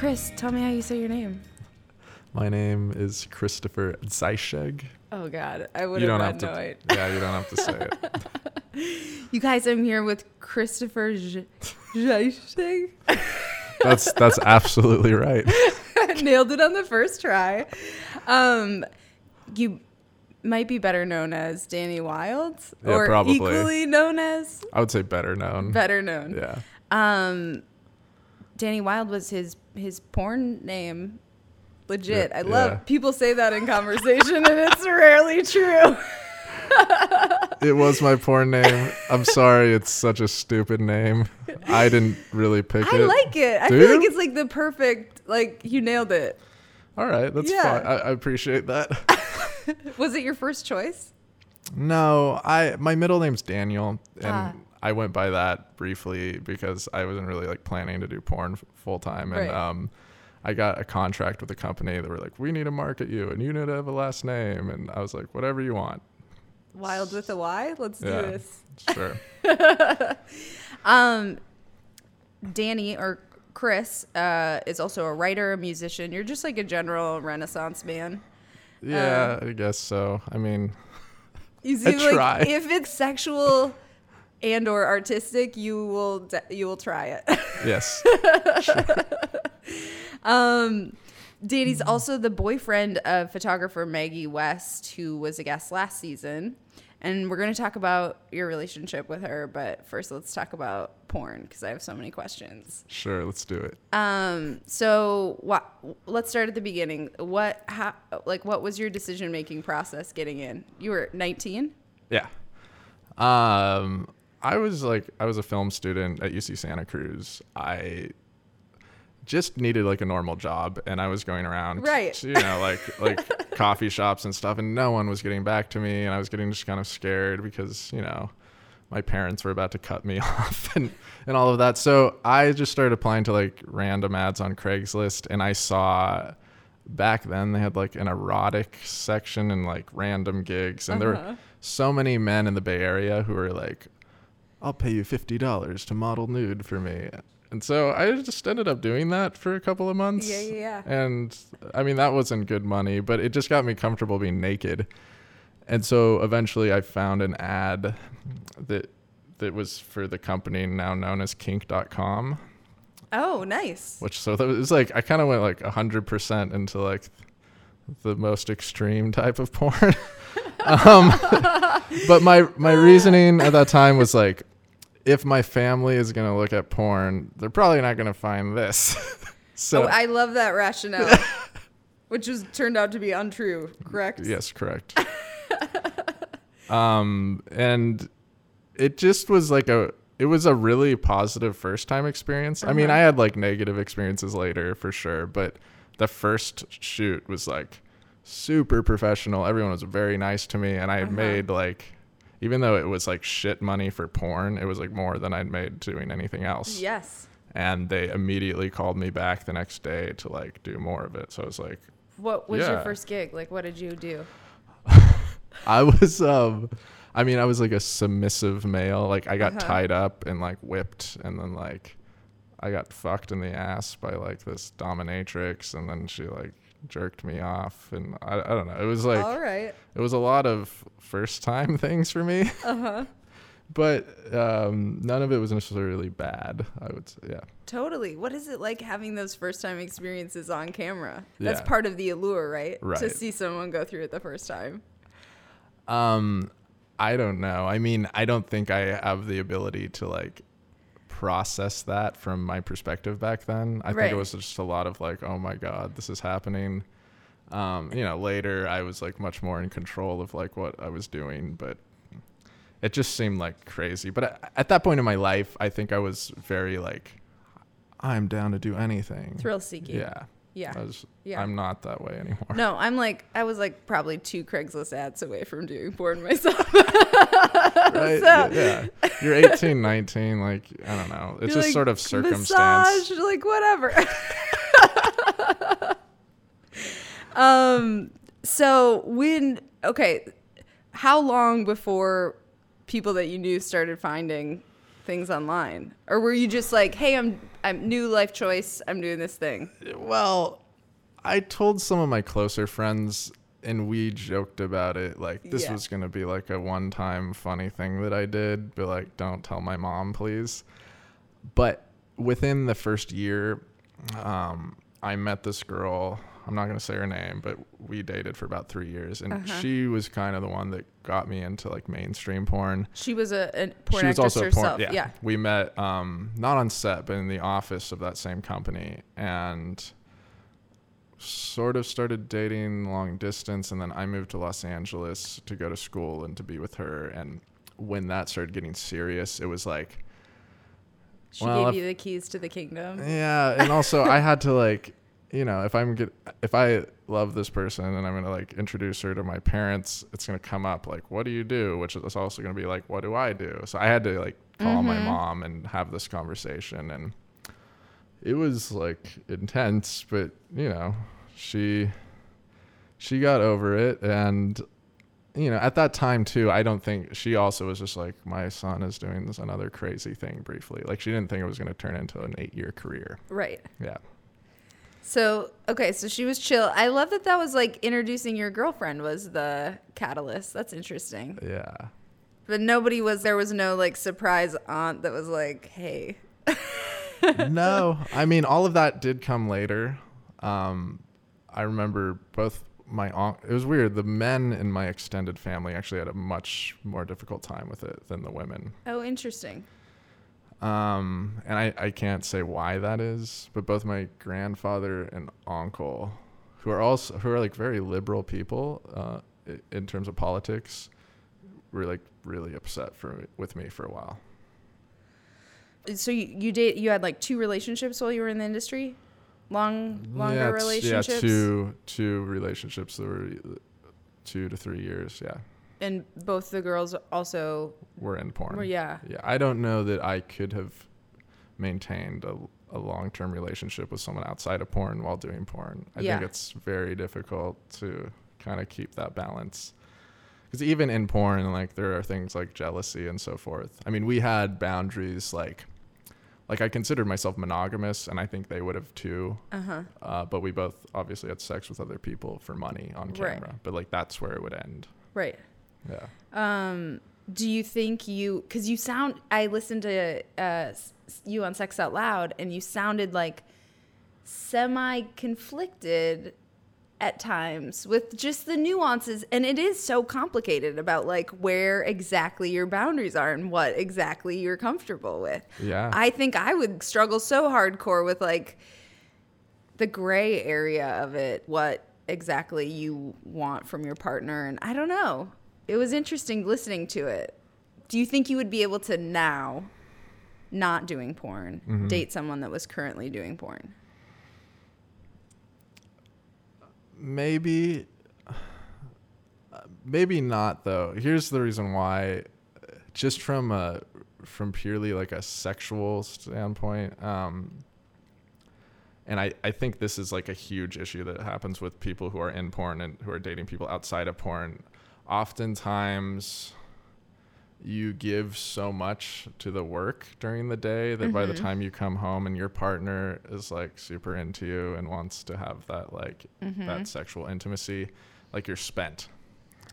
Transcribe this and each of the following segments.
Chris, tell me how you say your name. My name is Christopher Zeischegg. Oh God, I would You have don't have to. no idea. Yeah, you don't have to say it. You guys, I'm here with Christopher Zeissig. That's that's absolutely right. Nailed it on the first try. Um, you might be better known as Danny Wyldes, Yeah, or probably. equally known as I would say better known. better known. Yeah. Um, Danny Wylde was his his porn name. Legit. Yeah, I love yeah. people say that in conversation, and it's rarely true. It was my porn name. I'm sorry, it's such a stupid name. I didn't really pick I it. I like it. I feel like it's like the perfect. Like you nailed it. All right, that's Yeah. fine. I, I appreciate that. Was it your first choice? no, I my middle name's Daniel, and Ah. I went by that briefly because I wasn't really like planning to do porn f- full time, and Right. um, I got a contract with a company that were like, "We need to market you, and you need to have a last name," and I was like, "Whatever you want." Wild with a Y. Let's Yeah. do this. Sure. Um, Danny or Chris uh, is also a writer, a musician. You're just like a general Renaissance man. Yeah, I guess so. I mean, You I like try. if it's sexual and or artistic, you will de- you will try it. yes. um, Danny's also the boyfriend of photographer Maggie West, who was a guest last season. And we're going to talk about your relationship with her, but first let's talk about porn because I have so many questions. Sure, let's do it. Um, so what? Let's start at the beginning. What? How? Like, what was your decision making process getting in? You were 19. Yeah. Um, I was like, I was a film student at UC Santa Cruz. I just needed like a normal job, and I was going around, Right. to, you know, like like coffee shops and stuff, and no one was getting back to me, and I was getting just kind of scared because you know. My parents were about to cut me off and, and all of that. So I just started applying to like random ads on Craigslist and I saw back then they had like an erotic section and like random gigs and there Uh-huh. were so many men in the bay area who were like i'll pay you $50 to model nude for me and so i just ended up doing that for a couple of months Yeah, yeah, yeah. and i mean that wasn't good money but it just got me comfortable being naked and so eventually i found an ad that that was for the company now known as kink.com Oh, nice. which so that was like I kind of went like 100% into like the most extreme type of porn. um, but my my reasoning at that time was like if my family is going to look at porn, they're probably not going to find this. so oh, I love that rationale, which was turned out to be untrue. Correct? Yes, correct. um, and it just was like a it was a really positive first time experience. I mean, Uh-huh. I had like negative experiences later for sure, but the first shoot was like super professional. Everyone was very nice to me, and I Uh-huh. made like even though it was like shit money for porn, it was like more than I'd made doing anything else. Yes. And they immediately called me back the next day to like do more of it. So I was like, What was your first gig? Like, what did you do? I was um I mean I was like a submissive male. Like I got Uh-huh. tied up and like whipped and then like I got fucked in the ass by like this dominatrix and then she like jerked me off and I, I don't know. It was like All right. it was a lot of first time things for me. Uh huh. but um none of it was necessarily bad. I would say yeah. Totally. What is it like having those first time experiences on camera? That's Yeah. part of the allure, right? Right. To see someone go through it the first time. Um, I don't know. I mean, I don't think I have the ability to like process that from my perspective back then. I think it was just a lot of like, oh my god, this is happening. Um, you know, later I was like much more in control of like what I was doing, but it just seemed like crazy. But at, at that point in my life, I think I was very like, I'm down to do anything. Thrill seeking. Yeah. Yeah. I was, Yeah. I'm not that way anymore. No, I'm like I was like probably two Craigslist ads away from doing porn myself. Right? So- yeah. You're 18, 19. Like, I don't know. It's You're just like, sort of circumstance. Massage, like whatever. um. So when okay, how long before people that you knew started finding things online, or were you just like, hey, I'm I'm new life choice, I'm doing this thing. Well, I told some of my closer friends and we joked about it like this Yeah. was going to be like a one-time funny thing that I did, but like don't tell my mom, please. But within the first year, um, I met this girl. I'm not going to say her name, but we dated for about 3 years and Uh-huh. she was kind of the one that got me into like mainstream porn She was a, a porn she was actress also a herself. porn. Yeah. yeah. we met um, not on set, but in the office of that same company, and sort of started dating long distance. And then I moved to Los Angeles to go to school and to be with her. And when that started getting serious, it was like, She Well, gave if- you the keys to the kingdom. yeah. And also, I had to like, you know, if I'm get if I love this person and I'm gonna like introduce her to my parents, it's gonna come up like, what do you do? Which is also gonna be like, what do I do? So I had to like call my mm-hmm. mom and have this conversation, and it was like intense, but you know, she she got over it, and you know, at that time too, I don't think she also was just like, my son is doing this another crazy thing briefly. Like she didn't think it was gonna turn into an eight year career. Right. Yeah. So okay, so she was chill. I love that that was like introducing your girlfriend was the catalyst. That's interesting. Yeah. But nobody was there was no like surprise aunt that was like, "Hey." no, I mean all of that did come later. Um, I remember both my aunt. It was weird. The men in my extended family actually had a much more difficult time with it than the women. Oh, interesting. Um, and I, I can't say why that is, but both my grandfather and uncle, who are also who are like very liberal people uh, in terms of politics, were like really upset for with me for a while. So you you date you had like two relationships while you were in the industry? Long longer yeah, relationships? Yeah, two two relationships that were two to three years. Yeah, And both the girls also were in porn. were yeah. Yeah, I don't know that I could have maintained a, a long term relationship with someone outside of porn while doing porn. I Yeah. think it's very difficult to kind of keep that balance. Because even in porn, like there are things like jealousy and so forth. I mean, we had boundaries like, like I considered myself monogamous, and I think they would have too. Uh-huh. Uh, but we both obviously had sex with other people for money on Right. camera. But like that's where it would end. Right. Yeah. Um, do you think you? Because you sound. I listened to uh, you on Sex Out Loud, and you sounded like semi conflicted at times with just the nuances and it is so complicated about like where exactly your boundaries are and what exactly you're comfortable with. Yeah. i think i would struggle so hardcore with like the gray area of it what exactly you want from your partner and i don't know. It was interesting listening to it. Do you think you would be able to now not doing porn? Mm-hmm. date someone that was currently doing porn maybe maybe not though. Here's the reason why. Just from a from purely like a sexual standpoint um and I, I think this is like a huge issue that happens with people who are in porn and who are dating people outside of porn. Oftentimes you give so much to the work during the day that by the mm-hmm. time you come home and your partner is like super into you and wants to have that like that mm-hmm. sexual intimacy like you're spent.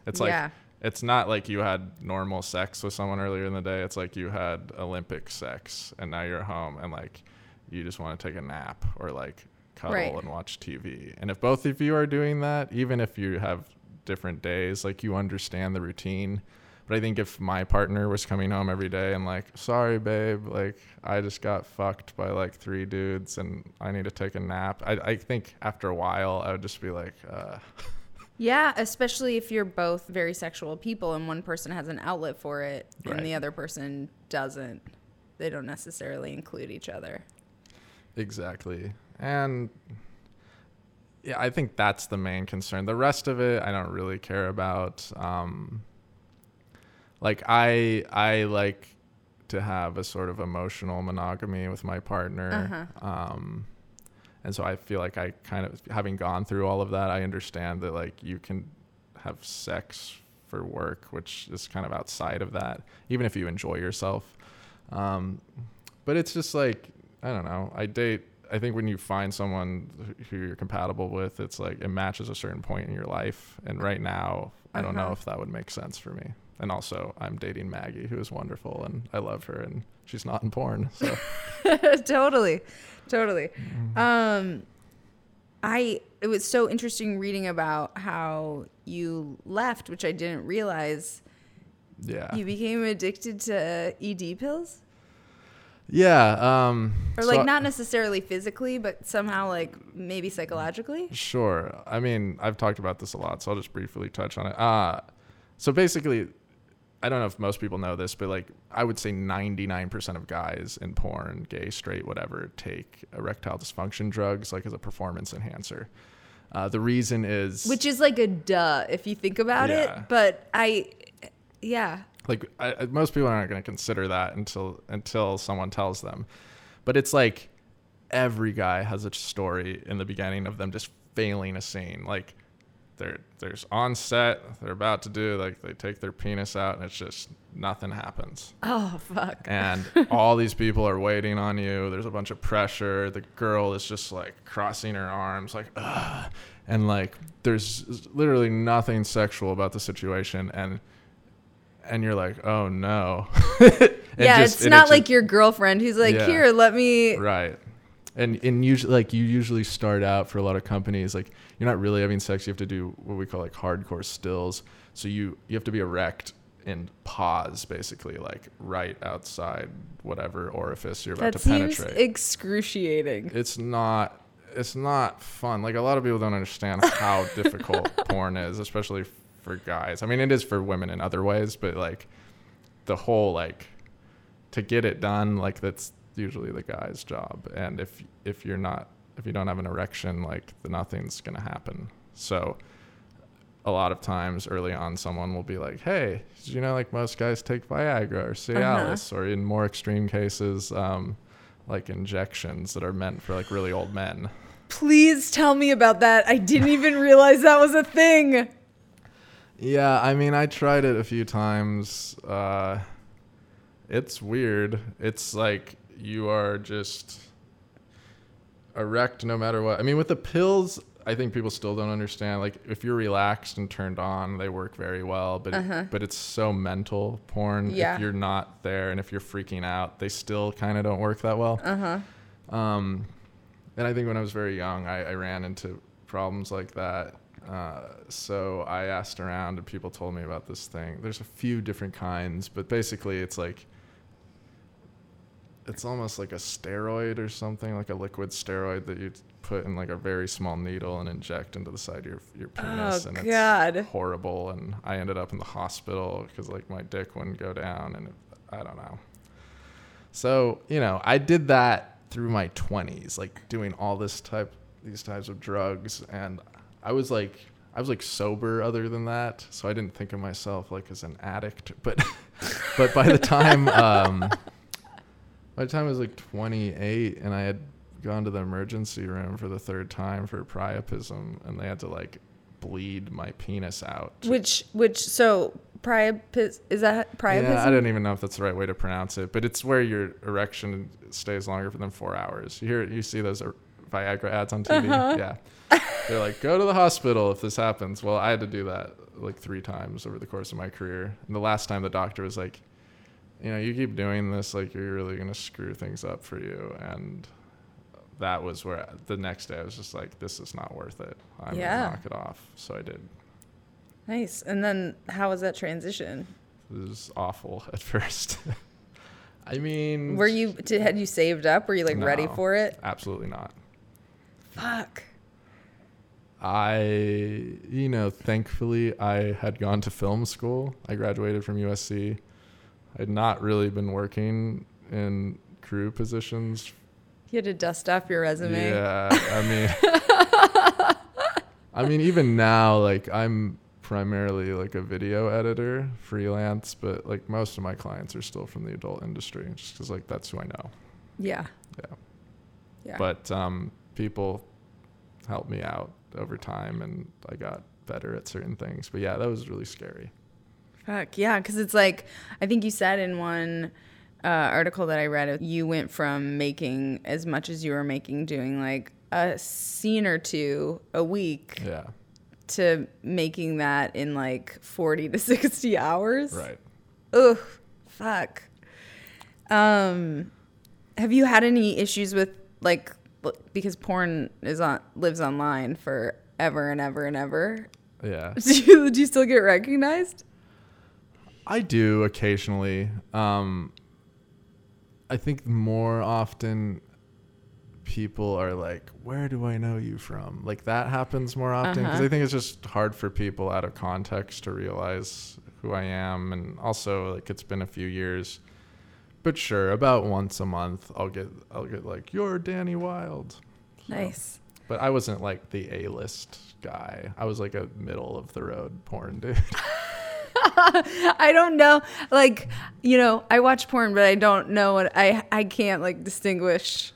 It's like Yeah. it's not like you had normal sex with someone earlier in the day. It's like you had olympic sex and now you're home and like you just want to take a nap or like cuddle Right. and watch tv and if both of you are doing that even if you have different days like you understand the routine but I think if my partner was coming home every day and like, sorry, babe, like I just got fucked by like three dudes and I need to take a nap, I, I think after a while I would just be like, uh, Yeah, especially if you're both very sexual people and one person has an outlet for it Right. and the other person doesn't. They don't necessarily include each other. Exactly. And yeah, I think that's the main concern. The rest of it I don't really care about. Um like I I like to have a sort of emotional monogamy with my partner. Um and so I feel like I kind of having gone through all of that, I understand that like you can have sex for work, which is kind of outside of that, even if you enjoy yourself. Um, but it's just like I don't know. I date. I think when you find someone who you're compatible with, it's like it matches a certain point in your life. And right now, I don't know Uh-huh. if that would make sense for me. And also, I'm dating Maggie, who is wonderful, and I love her, and she's not in porn. So totally. Totally. Um I it was so interesting reading about how you left, which I didn't realize. yeah, You became addicted to ED pills? yeah. Um, Or so like I- not necessarily physically, but somehow like maybe psychologically? Sure. I mean, I've talked about this a lot, so I'll just briefly touch on it. Uh, so basically, I don't know if most people know this, but like I would say 99% of guys in porn, gay, straight, whatever, take erectile dysfunction drugs like as a performance enhancer. Uh, the reason is Which is like a duh if you think about Yeah. it, but I yeah. like I, most people aren't going to consider that until until someone tells them but it's like every guy has a story in the beginning of them just failing a scene like they're there's on set they're about to do like they take their penis out and it's just nothing happens Oh fuck. and all these people are waiting on you. There's a bunch of pressure. The girl is just like crossing her arms, like, Ugh. and like there's literally nothing sexual about the situation, and and you're like, oh no. Yeah, just- it's and it not just- like your girlfriend who's like, Yeah. "Here, let me right. And and usually like you usually start out for a lot of companies like you're not really having sex. You have to do what we call like hardcore stills. So you you have to be erect and pause basically like right outside whatever orifice you're about That to seems penetrate. excruciating. it's not it's not fun. Like a lot of people don't understand how difficult porn is, especially for guys. I mean, it is for women in other ways, but like the whole like to get it done, like that's usually the guy's job. And if if you're not if you don't have an erection, like the nothing's gonna happen. So a lot of times early on someone will be like, Hey, you know like most guys take Viagra or Cialis or in more extreme cases, um, like injections that are meant for like really old men. Please tell me about that. I didn't even realize that was a thing. Yeah, I mean, I tried it a few times. Uh, it's weird. It's like you are just erect no matter what. I mean, with the pills, I think people still don't understand. Like, if you're relaxed and turned on, they work very well. But it, but it's so mental porn. Yeah. If you're not there and if you're freaking out, they still kind of don't work that well. Uh huh. Um, and I think when I was very young, I, I ran into problems like that. Uh, so I asked around, and people told me about this thing. There's a few different kinds, but basically, it's like it's almost like a steroid or something, like a liquid steroid that you put in like a very small needle and inject into the side of your your penis, Oh, and God. it's horrible. And I ended up in the hospital because like my dick wouldn't go down, and it, I don't know. So you know, I did that through my 20s, like doing all this type, these types of drugs, and I was like, I was like sober other than that, so I didn't think of myself like as an addict. But, but by the time, um, by the time I was like 28, and I had gone to the emergency room for the third time for priapism, and they had to like bleed my penis out. Which, which, so priapism is that priapism? Yeah, I don't even know if that's the right way to pronounce it, but it's where your erection stays longer than four hours. You hear, you see those er- Viagra ads on TV. Yeah, they're like, go to the hospital if this happens. Well, I had to do that like three times over the course of my career. And the last time, the doctor was like, you know, you keep doing this, like you're really gonna screw things up for you. And that was where the next day I was just like, this is not worth it. I'm Yeah. gonna knock it off. So I did. Nice. And then how was that transition? It was awful at first. I mean, Were you did, had you saved up? Were you like ready for it? Absolutely not. Fuck. I, you know, thankfully I had gone to film school. I graduated from USC. I had not really been working in crew positions. You had to dust off your resume. Yeah, I mean, I mean, even now, like I'm primarily like a video editor, freelance, but like most of my clients are still from the adult industry, just because like that's who I know. Yeah. Yeah. Yeah. But um, people helped me out over time, and I got better at certain things. But yeah, that was really scary. Fuck yeah, because it's like I think you said in one uh, article that I read, you went from making as much as you were making doing like a scene or two a week Yeah. to making that in like forty to sixty hours. Right. Ugh, fuck. Um, have you had any issues with like because porn is on lives online forever and ever and ever? Yeah. Do you, do you still get recognized? I do occasionally. Um, I think more often people are like, "Where do I know you from?" Like that happens more often because Uh-huh. I think it's just hard for people out of context to realize who I am, and also like it's been a few years. But sure, about once a month, I'll get I'll get like, "You're Danny Wylde." So- Nice. But I wasn't like the A list guy. I was like a middle of the road porn dude. I don't know. Like, you know, I watch porn, but I don't know what I I can't like distinguish.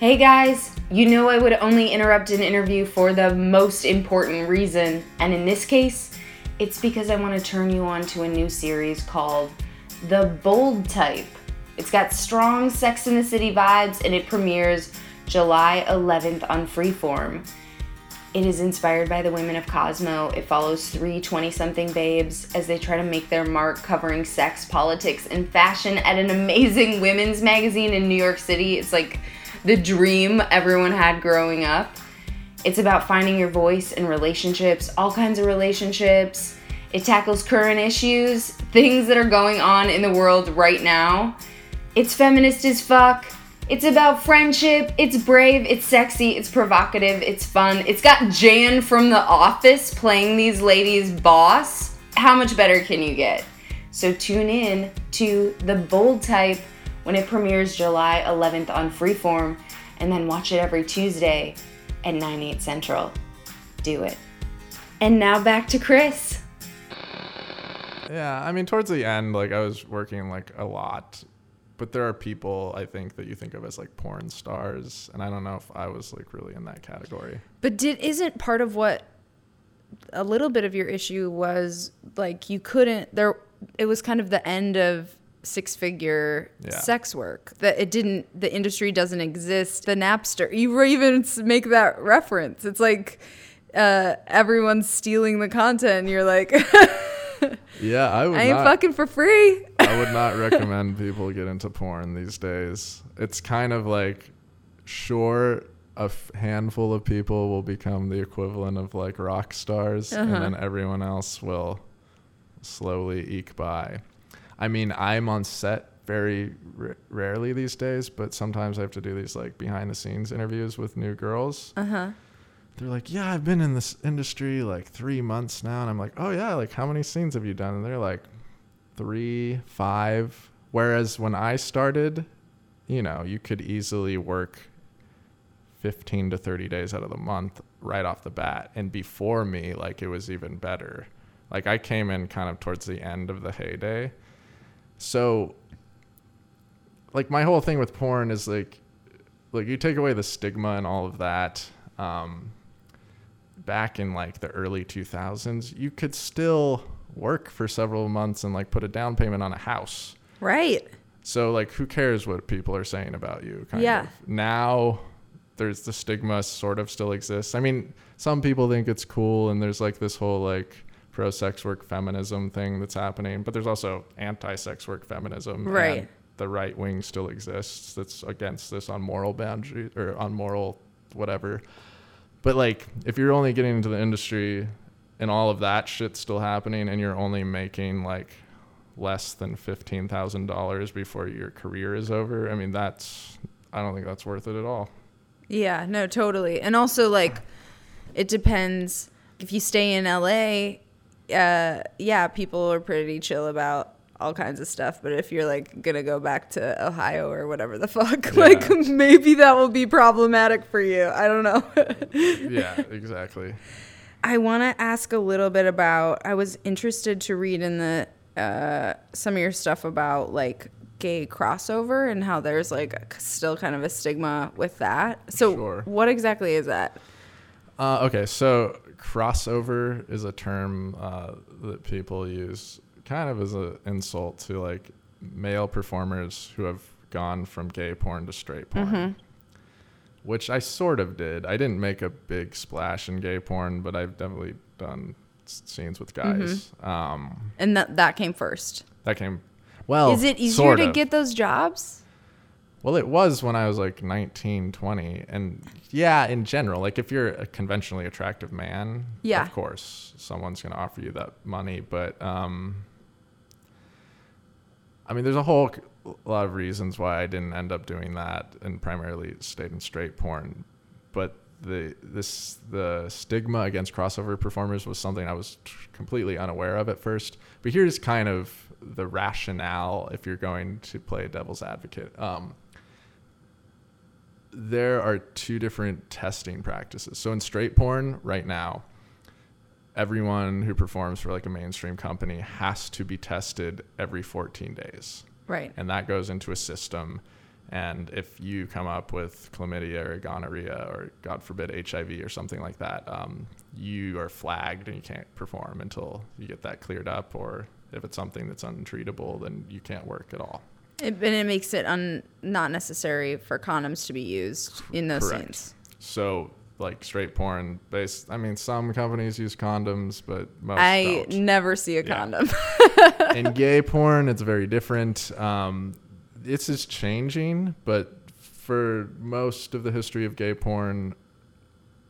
Hey guys, you know I would only interrupt an interview for the most important reason, and in this case, it's because I want to turn you on to a new series called The Bold Type. It's got strong Sex in the City vibes and it premieres July 11th on Freeform. It is inspired by the women of Cosmo. It follows three 20 something babes as they try to make their mark covering sex, politics, and fashion at an amazing women's magazine in New York City. It's like the dream everyone had growing up. It's about finding your voice in relationships, all kinds of relationships. It tackles current issues, things that are going on in the world right now. It's feminist as fuck. It's about friendship. It's brave. It's sexy. It's provocative. It's fun. It's got Jan from The Office playing these ladies' boss. How much better can you get? So tune in to The Bold Type when it premieres July 11th on Freeform, and then watch it every Tuesday at 9, 8 Central. Do it. And now back to Chris. Yeah, I mean, towards the end, like I was working like a lot, but there are people I think that you think of as like porn stars, and I don't know if I was like really in that category. But did isn't part of what a little bit of your issue was like you couldn't there it was kind of the end of six figure Yeah. sex work that it didn't the industry doesn't exist the napster you even make that reference it's like uh everyone's stealing the content and you're like Yeah, I would i ain't not. fucking for free I would not recommend people get into porn these days. It's kind of like, sure, a f- handful of people will become the equivalent of like rock stars, and then everyone else will slowly eke by. I mean, I'm on set very r- rarely these days, but sometimes I have to do these like behind the scenes interviews with new girls. uh-huh They're like, yeah, I've been in this industry like three months now. And I'm like, oh, yeah, like how many scenes have you done? And they're like, three, five. Whereas when I started, you know, you could easily work 15 to 30 days out of the month right off the bat. And before me, like it was even better. Like I came in kind of towards the end of the heyday. So, like my whole thing with porn is like, like you take away the stigma and all of that. Um, back in like the early 2000s, you could still work for several months and like put a down payment on a house. right So like who cares what people are saying about you kind Yeah. of. Now there's the stigma sort of still exists. I mean, some people think it's cool and there's like this whole like pro sex work feminism thing that's happening, but there's also anti sex work feminism. Right. The right wing still exists that's against this on moral boundary or on moral whatever. But like if you're only getting into the industry and all of that shit's still happening and you're only making like less than fifteen thousand dollars before your career is over, I mean that's I don't think that's worth it at all. Yeah, no, totally. And also, like, it depends. If you stay in LA, uh, yeah, people are pretty chill about all kinds of stuff. But if you're like gonna go back to Ohio or whatever the fuck, like maybe that will be problematic for you. I don't know. yeah, exactly. I want to ask a little bit about. I was interested to read in the uh, some of your stuff about like gay crossover and how there's like still kind of a stigma with that. So, Sure. what exactly is that? Uh, okay, so crossover is a term uh, that people use kind of as an insult to like male performers who have gone from gay porn to straight porn. Which I sort of did. I didn't make a big splash in gay porn, but I've definitely done s- scenes with guys. Um, And that that came first. that came well. is it easier sort to of. get those jobs? Well, it was when I was like 19, 20. And yeah, in general, like if you're a conventionally attractive man, Yeah. of course, someone's going to offer you that money. But um, I mean, there's a whole lot of reasons why I didn't end up doing that and primarily stayed in straight porn. But the this the stigma against crossover performers was something I was completely unaware of at first. But here's kind of the rationale if you're going to play devil's advocate. Um, there are two different testing practices. So in straight porn right now, everyone who performs for like a mainstream company has to be tested every 14 days. Right. And that goes into a system. And if you come up with chlamydia or gonorrhea or, God forbid, HIV or something like that, um, you are flagged and you can't perform until you get that cleared up. Or if it's something that's untreatable, then you can't work at all. It, and it makes it un, not necessary for condoms to be used in those Correct. scenes. So, like straight porn based, I mean, some companies use condoms, but most I don't. never see a Yeah. condom. in gay porn, it's very different. Um, this is changing, but for most of the history of gay porn,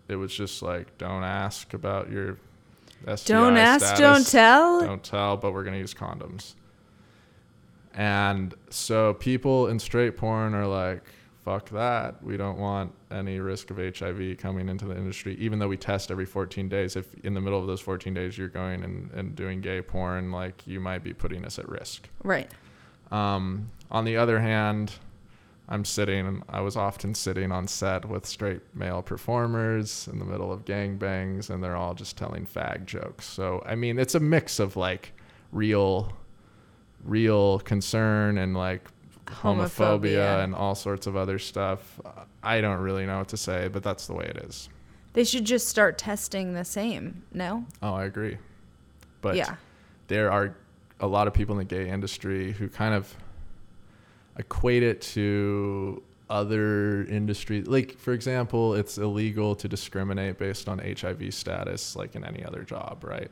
it was just like, don't ask about your STI don't ask, status. don't tell. Don't tell, but we're going to use condoms. And so people in straight porn are like, fuck that. We don't want any risk of HIV coming into the industry, even though we test every 14 days. If in the middle of those 14 days you're going and, and doing gay porn, like you might be putting us at risk. Right. Um, on the other hand, I'm sitting, I was often sitting on set with straight male performers in the middle of gangbangs, and they're all just telling fag jokes. So, I mean, it's a mix of like real, real concern and like homophobia, Homophobia. and all sorts of other stuff. I don't really know what to say, but that's the way it is. They should just start testing the same. No. Oh, I agree. But Yeah. there are a lot of people in the gay industry who kind of equate it to other industries. Like, for example, it's illegal to discriminate based on HIV status, like in any other job, right?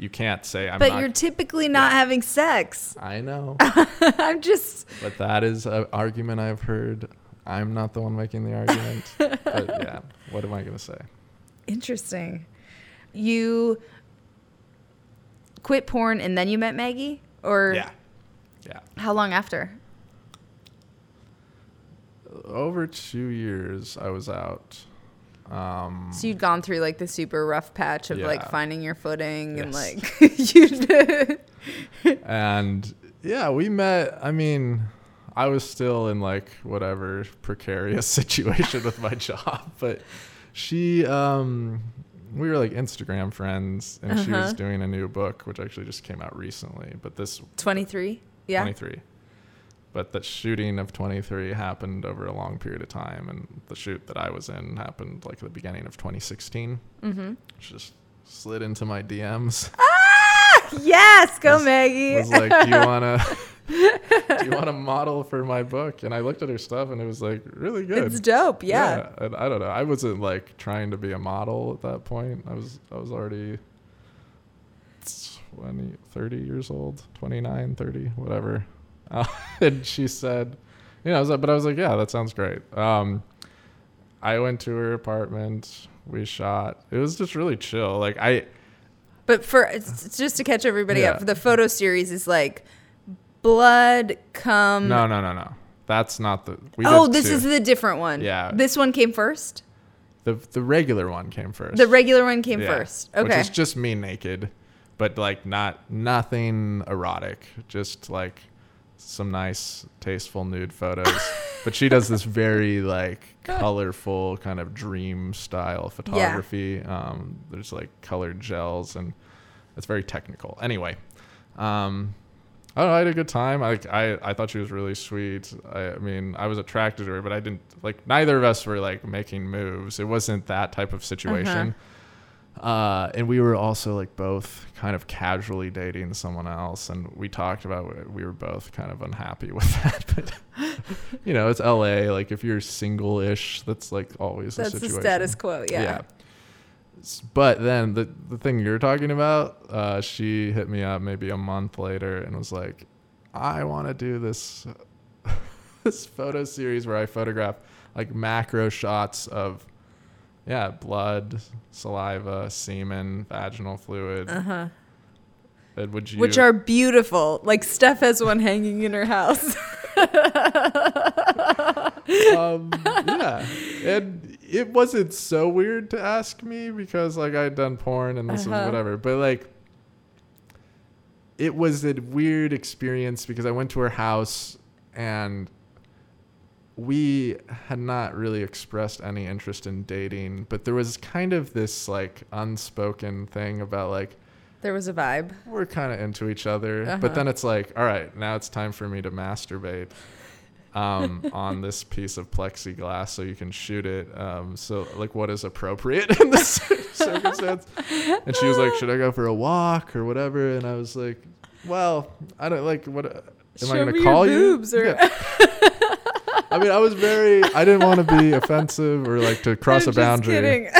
You can't say I'm But not. you're typically not having sex. I know, I'm just. but that is an argument I've heard. I'm not the one making the argument. but yeah, what am I going to say? Interesting. You quit porn and then you met Maggie? Or Yeah. Yeah. how long after? Over two years, I was out. Um, So you'd gone through like the super rough patch of like finding your footing and like you and yeah, we met. I mean, I was still in like whatever precarious situation with my job, but she, um, we were like Instagram friends, and she was Uh-huh. doing a new book, which actually just came out recently. But this 23? Yeah. 23. But the shooting of 23 happened over a long period of time, and the shoot that I was in happened like at the beginning of 2016. Mm-hmm. Just slid into my DMs. Ah Yes, go Was- Maggie. was like, "Do you wanna, do you wanna model for my book?" And I looked at her stuff, and it was like really good. it's dope. Yeah. and I don't know. I wasn't like trying to be a model at that point. I was I was already 20, 30 years old, 29, 30, whatever. Uh, and she said, you know, I was like, but I was like, yeah, that sounds great. Um, I went to her apartment. We shot. It was just really chill. Like I, But for it's just to catch everybody Yeah. up, the photo series is like blood, come. no, no, no, no. that's not the. We oh, this two. is the different one. Yeah. This one came first. the the regular one came first. The regular one came Yeah, first. Which Okay. is just me naked, but like not nothing erotic. Just like some nice, tasteful nude photos. but she does this very like colorful kind of dream style photography. Um, there's like colored gels and it's very technical. Anyway, um, I know. I had a good time. I, I I thought she was really sweet. I, I mean, I was attracted to her, but I didn't like. Neither of us were like making moves. It wasn't that type of situation. Uh and we were also like both kind of casually dating someone else, and we talked about it. we were both kind of unhappy with that. But you know, it's L.A. Like if you're single-ish, that's like always a situation. That's the situation. status quo. Yeah. S- But then the the thing you're talking about, uh, she hit me up maybe a month later and was like, "I want to do this this photo series where I photograph like macro shots of yeah blood, saliva, semen, vaginal fluid." Uh huh. Would you? Which are beautiful. Like Steph has one hanging in her house. um, yeah, and it wasn't so weird to ask me because like I'd done porn and this Uh-huh. was whatever, but like it was a weird experience because I went to her house and we had not really expressed any interest in dating, but there was kind of this like unspoken thing about like there was a vibe. we're kind of into each other. Uh-huh. But then it's like, all right, now it's time for me to masturbate um, on this piece of plexiglass so you can shoot it. Um, so, like, what is appropriate in this circumstance? And she was like, should I go for a walk or whatever? And I was like, well, I don't like what. Am Show I going to call you? or- Yeah. I mean, I was very. I didn't want to be offensive or like to cross I'm a just boundary kidding.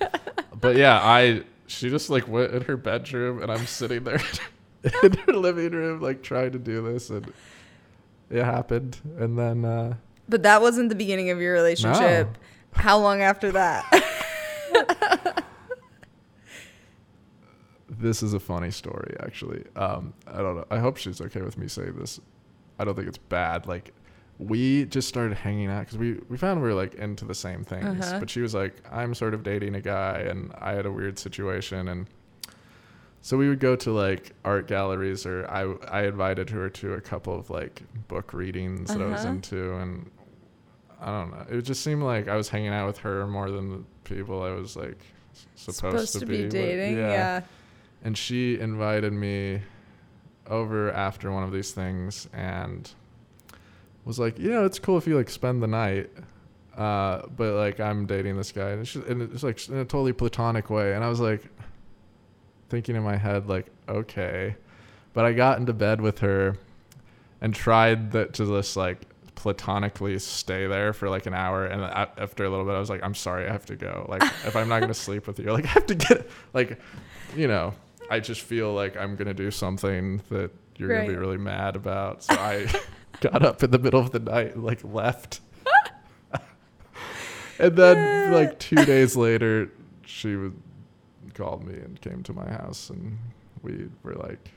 but yeah, I she just like went in her bedroom and I'm sitting there in her living room like trying to do this and it happened and then uh But that wasn't the beginning of your relationship. How long after that? this is a funny story actually. Um I don't know. I hope she's okay with me saying this. I don't think it's bad. Like we just started hanging out because we, we found we were like into the same things. Uh-huh. But she was like, I'm sort of dating a guy and I had a weird situation and So we would go to like art galleries, or I I invited her to a couple of like book readings that I was Uh-huh. into, and I don't know. It just seemed like I was hanging out with her more than the people I was like s- supposed, to, be, but- dating. Yeah. And she invited me over after one of these things, and was like, you know, it's cool if you like spend the night. Uh, but like I'm dating this guy, and it's, just, and it's like in a totally platonic way, and I was like, thinking in my head like okay. But i got into bed with her and tried that to just like platonically stay there for like an hour. And after a little bit i was like i'm sorry i have to go. Like if i'm not going to sleep with you like i have to get like you know i just feel like i'm going to do something that you're going to be really mad about. So i got up in the middle of the night and like left and then like two days later she was called me and came to my house and we were like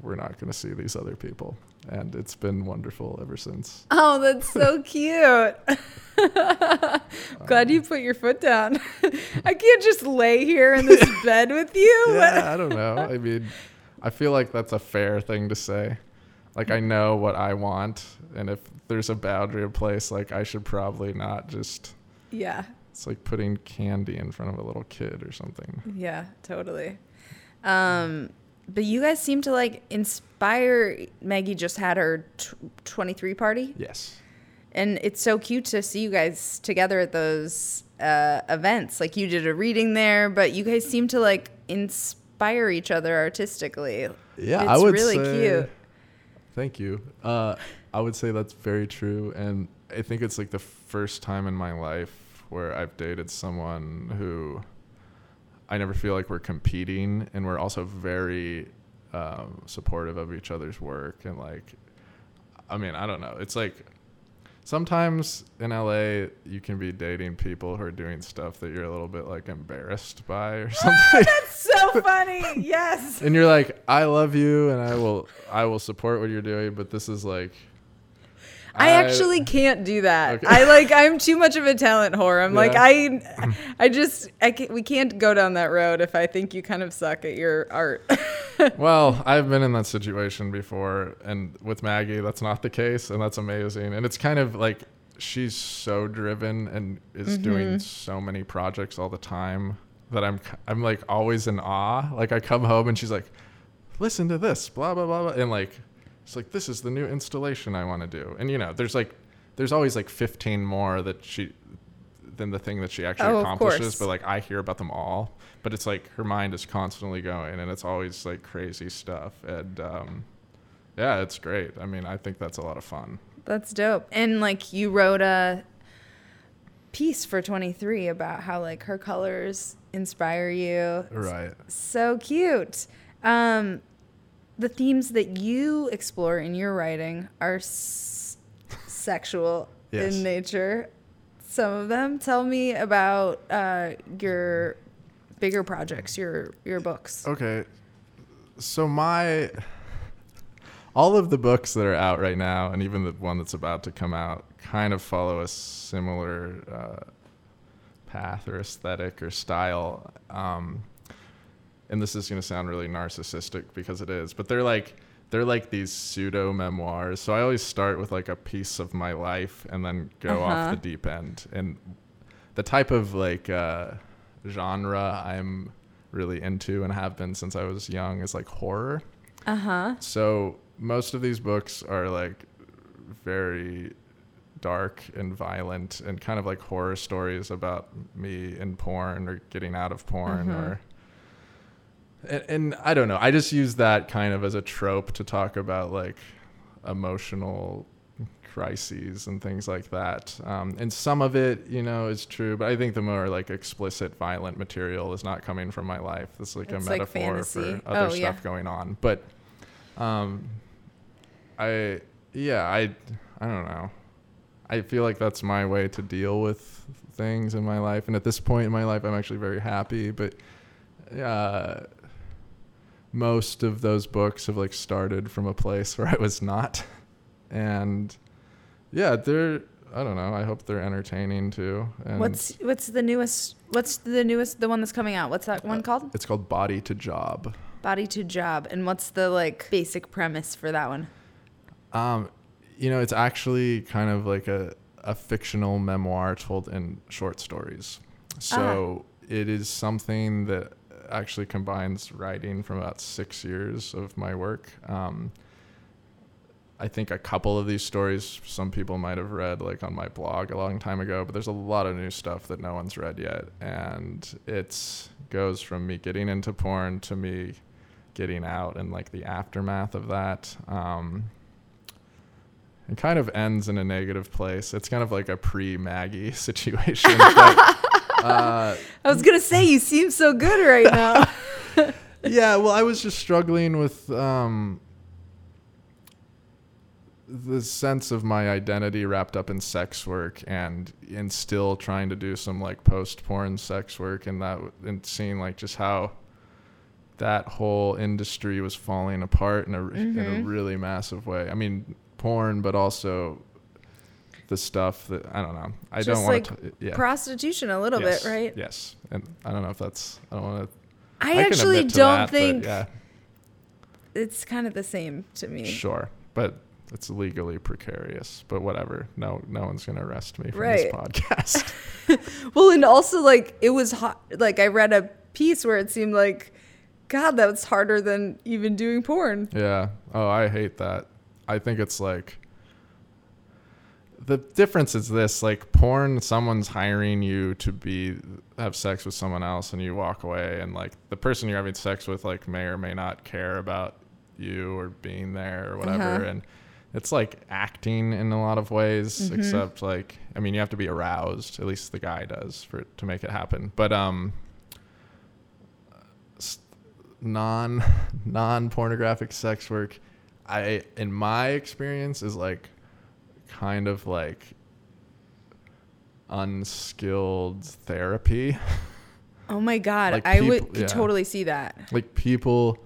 we're not going to see these other people and it's been wonderful ever since Oh, that's so cute. Glad you um, put your foot down. I can't just lay here in this bed with you. yeah i don't know i mean i feel like that's a fair thing to say like i know what i want and if there's a boundary in place like i should probably not just Yeah. it's like putting candy in front of a little kid or something Yeah, totally. Um, but you guys seem to like inspire. Maggie just had her tw 23 party, yes and it's so cute to see you guys together at those uh, events. Like you did a reading there, but you guys seem to like inspire each other artistically. Yeah, it's I would really say, cute. Thank you. Uh, I would say that's very true, and I think it's like the first time in my life where I've dated someone who I never feel like we're competing, and we're also very um, supportive of each other's work, and like, I mean, I don't know. It's like sometimes in LA you can be dating people who are doing stuff that you're a little bit like embarrassed by or something. That's so funny. Yes. and you're like i love you and i will i will support what you're doing but this is like I, I- actually can't do that. Okay. I like I'm too much of a talent whore. I'm like I I just I can't, we can't go down that road if I think you kind of suck at your art. well, I've been in that situation before, and with Maggie, that's not the case, and that's amazing. And it's kind of like she's so driven and is Mm-hmm. doing so many projects all the time that I'm I'm like always in awe. Like I come home and she's like, "Listen to this," blah blah blah, blah. and like it's like this is the new installation I want to do, and you know, there's like there's always like 15 more that she than the thing that she actually Oh, accomplishes, but like I hear about them all. But it's like her mind is constantly going, and it's always like crazy stuff. And um, yeah, it's great. I mean, I think that's a lot of fun. That's dope. And like you wrote a piece for 23 about how like her colors inspire you. Right. So cute. Um, the themes that you explore in your writing are s- sexual Yes. in nature. Some of them. Tell me about uh, your bigger projects, your your books. Okay. So my all of the books that are out right now, and even the one that's about to come out, kind of follow a similar uh, path or aesthetic or style. Um, and this is going to sound really narcissistic because it is, but they're like they're like these pseudo memoirs. So I always start with like a piece of my life and then go off Uh-huh. the deep end. And the type of like uh, genre I'm really into and have been since I was young is like horror. Uh huh. So most of these books are like very dark and violent and kind of like horror stories about me in porn or getting out of porn or and, and I don't know. I just use that kind of as a trope to talk about like emotional crises and things like that. Um, and some of it, you know, is true, but I think the more like explicit, violent material is not coming from my life. It's like It's a metaphor fantasy. for other Oh, stuff yeah. going on. But um, I yeah, I I don't know. I feel like that's my way to deal with things in my life, and at this point in my life, I'm actually very happy. But uh, most of those books have like started from a place where I was not, and yeah, they're I don't know. I hope they're entertaining too. And What's what's the newest? What's the newest? The one that's coming out? What's that one called? it's called Body to Job. Body to Job. And what's the like basic premise for that one? Um, you know, it's actually kind of like a, a fictional memoir told in short stories. So it is something that actually combines writing from about six years of my work. Um, I think a couple of these stories some people might have read like on my blog a long time ago, but there's a lot of new stuff that no one's read yet. And it's goes from me getting into porn to me getting out and like the aftermath of that. Um, it kind of ends in a negative place. It's kind of like a pre Maggie situation. but, uh, I was gonna say you seem so good right now. yeah, well, I was just struggling with um, the sense of my identity wrapped up in sex work and and still trying to do some like post porn sex work and that and seeing like just how that whole industry was falling apart in a in a mm-hmm. really massive way. I mean, porn, but also the stuff that I don't know. I Just don't want like to. Yeah. Prostitution, a little yes, bit, right? Yes, and I don't know if that's. I don't want to. I, actually don't think yeah, it's kind of the same to me. sure, but it's legally precarious. But whatever. No, no one's gonna arrest me from Right. this podcast. Well, and also like it was hot. Like I read a piece where it seemed like, God, that was harder than even doing porn. yeah. Oh, I hate that. I think it's like. The difference is this: like porn, someone's hiring you to be have sex with someone else, and you walk away, and like the person you're having sex with, like may or may not care about you or being there or whatever, Uh-huh. and it's like acting in a lot of ways Mm-hmm. except like i mean you have to be aroused at least the guy does for to make it happen but um non non pornographic sex work i in my experience is like kind of like unskilled therapy Oh my God, Like I would people- could yeah. totally see that. like people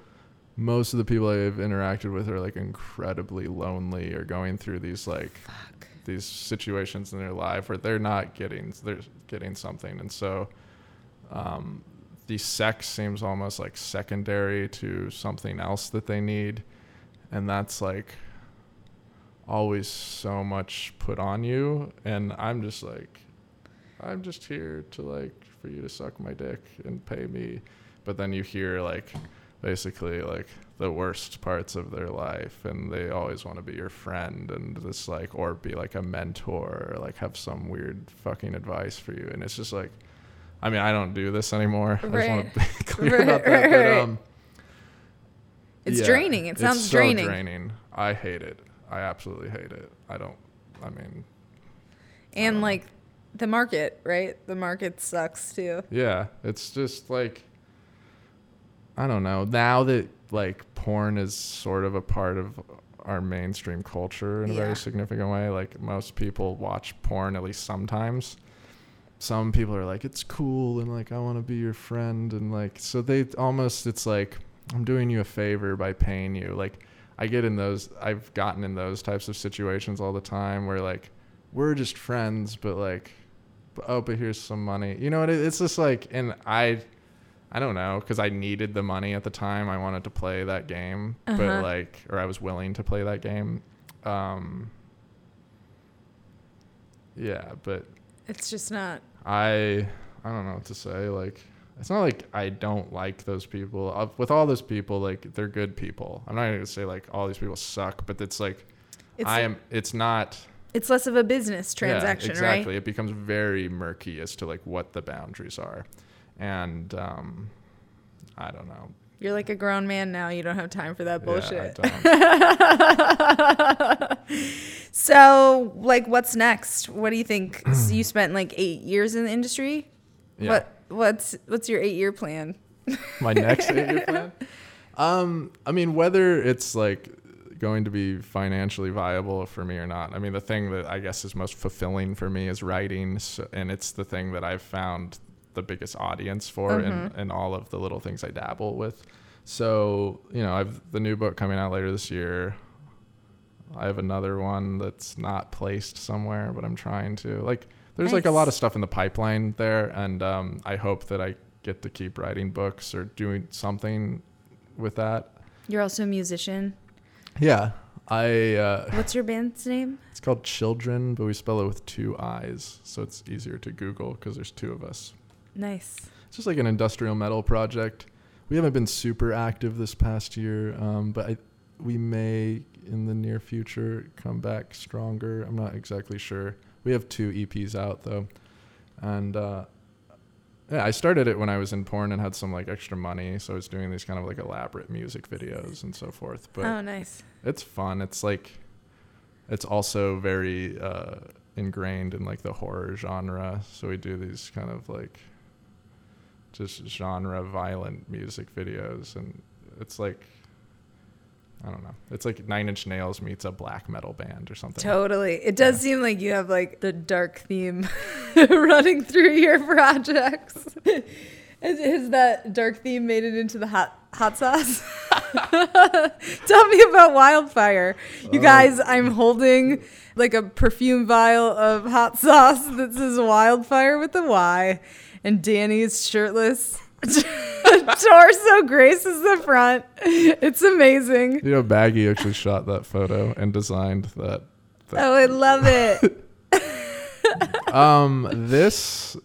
most of the people I've interacted with are like incredibly lonely or going through these like these situations in their life where they're not getting they're getting something. And so um, the sex seems almost like secondary to something else that they need. And that's like always so much put on you. And i'm just like i'm just here to like for you to suck my dick and pay me. But then you hear like basically like the worst parts of their life and they always want to be your friend and this like or be like a mentor or like have some weird fucking advice for you and it's just like i mean i don't do this anymore i just want to be clear Right, about that right, but um It's yeah, draining. It it's sounds so draining. draining i hate it i absolutely hate it i don't i mean And like the market, right? The market sucks too. Yeah, it's just like I don't know. Now that like porn is sort of a part of our mainstream culture in a Yeah. very significant way, like most people watch porn at least sometimes. Some people are like it's cool and like I want to be your friend and like so they almost it's like I'm doing you a favor by paying you. Like I get in those I've gotten in those types of situations all the time where like we're just friends but like oh but here's some money you know what it's just like and i i don't know because i needed the money at the time i wanted to play that game Uh-huh. but like or i was willing to play that game um yeah but It's just not. i i don't know what to say like it's not like i don't like those people Uh, with all those people like they're good people i'm not gonna say like all these people suck but it's like It's i am it's not It's less of a business transaction, yeah, exactly. right? It becomes very murky as to like what the boundaries are, and um, I don't know. You're like a grown man now. You don't have time for that bullshit. Yeah, I don't. So, like, what's next? What do you think? so you spent like eight years in the industry. Yeah. What what's what's your eight year plan? My next eight-year plan. Um, I mean, whether it's like going to be financially viable for me or not. I mean, the thing that I guess is most fulfilling for me is writing, so, and it's the thing that I've found the biggest audience for, and and all of the little things I dabble with. So you know, I've the new book coming out later this year. I have another one that's not placed somewhere, but I'm trying to. Like, there's like a lot of stuff in the pipeline there, and um, I hope that I get to keep writing books or doing something with that. You're also a musician. Yeah, I. Uh, What's your band's name? it's called Children, but we spell it with two I's, so it's easier to Google because there's two of us. Nice. It's just like an industrial metal project. We haven't been super active this past year, um, but I, we may in the near future come back stronger. I'm not exactly sure. We have two EPs out though, and uh, yeah, I started it when I was in porn and had some like extra money, so I was doing these kind of like elaborate music videos and so forth. But oh, nice. it's fun. It's like it's also very uh, ingrained in like the horror genre. So we do these kind of like just genre violent music videos, and it's like I don't know. It's like Nine Inch Nails meets a black metal band or something. Totally. It does seem like you have like the dark theme running through your projects. Is, Has that dark theme made it into the hot hot sauce? Tell me about wildfire. You uh, guys, I'm holding like a perfume vial of hot sauce that says wildfire with a Y, and Danny is shirtless. Torso graces the front. It's amazing. You know, Maggie actually shot that photo and designed that. that Oh, I love it. um, this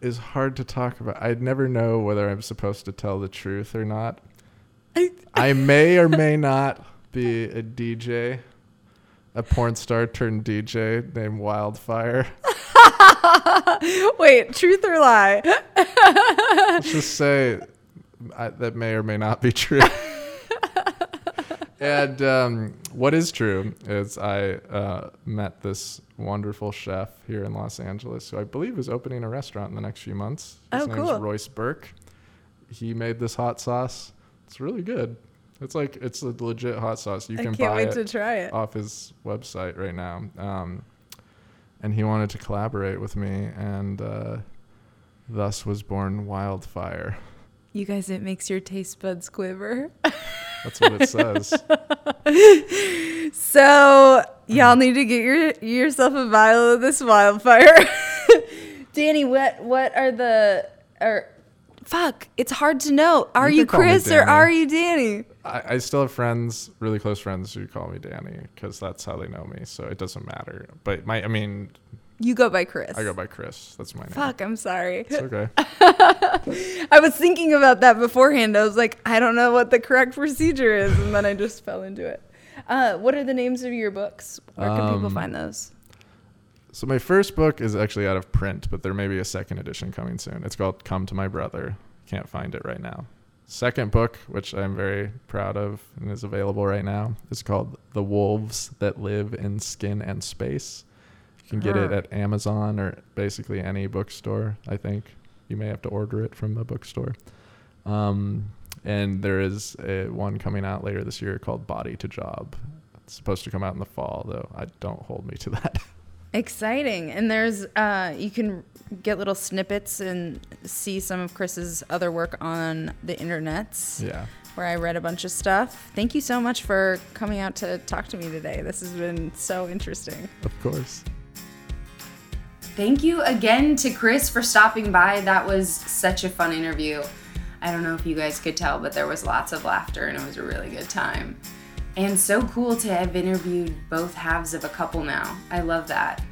is hard to talk about. I'd never know whether I'm supposed to tell the truth or not. I, I may or may not be a DJ, a porn star turned DJ named Wildfire. Wait, truth or lie? Let's just say I, that may or may not be true. and um, what is true is I uh, met this wonderful chef here in Los Angeles who I believe is opening a restaurant in the next few months. His Oh, name's cool. Royce Burke. He made this hot sauce. It's really good. It's like it's a legit hot sauce. You I can can't buy wait it to try it. off his website right now. Um, and he wanted to collaborate with me, and uh, thus was born Wildfire. You guys, it makes your taste buds quiver. That's what it says. So y'all need to get your yourself a vial of this wildfire. Danny, what what are the or fuck? It's hard to know. Are You you, can call me Chris or are you Danny? I, I still have friends, really close friends, who call me Danny because that's how they know me. So it doesn't matter. But my, I mean, You go by Chris. I go by Chris. That's my name. Fuck, I'm sorry. It's okay. I was thinking about that beforehand. I was like, I don't know what the correct procedure is, and then I just fell into it. Uh, what are the names of your books? Where can people Um, find those? So my first book is actually out of print, but there may be a second edition coming soon. It's called Come to My Brother. Can't find it right now. Second book, which I'm very proud of and is available right now, is called The Wolves That Live in Skin and Space. You can get it at Amazon or basically any bookstore, I think. You may have to order it from the bookstore. Um, and there is a one coming out later this year called Body to Job. It's supposed to come out in the fall, though. I don't hold me to that. Exciting. And there's uh, you can get little snippets and see some of Chris's other work on the internets. yeah. where I read a bunch of stuff. Thank you so much for coming out to talk to me today. This has been so interesting. Of course. Thank you again to Chris for stopping by. That was such a fun interview. I don't know if you guys could tell, but there was lots of laughter and it was a really good time. And so cool to have interviewed both halves of a couple now. I love that.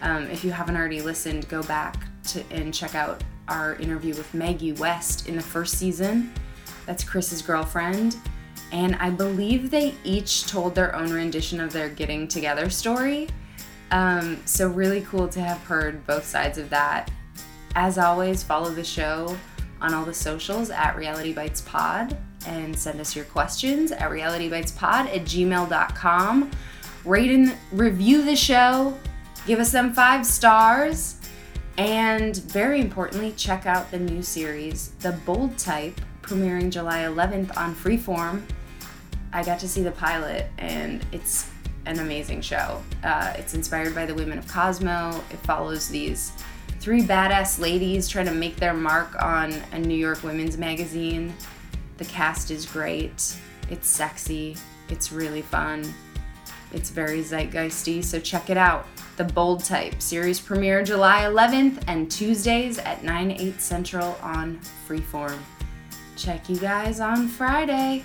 Um, if you haven't already listened, go back to and check out our interview with Maggie West in the first season. That's Chris's girlfriend. And I believe they each told their own rendition of their getting together story. Um, so, really cool to have heard both sides of that. As always, follow the show on all the socials at Reality Bites Pod and send us your questions at realitybitespod at gmail.com. Rate and review the show, give us them five stars, and very importantly, check out the new series, The Bold Type, premiering July 11th on Freeform. I got to see the pilot, and it's an amazing show. Uh, it's inspired by the women of Cosmo. It follows these three badass ladies trying to make their mark on a New York women's magazine. The cast is great. It's sexy. It's really fun. It's very zeitgeisty, so check it out. The Bold Type series premiere July 11th and Tuesdays at 9, 8 central on Freeform. Check you guys on Friday.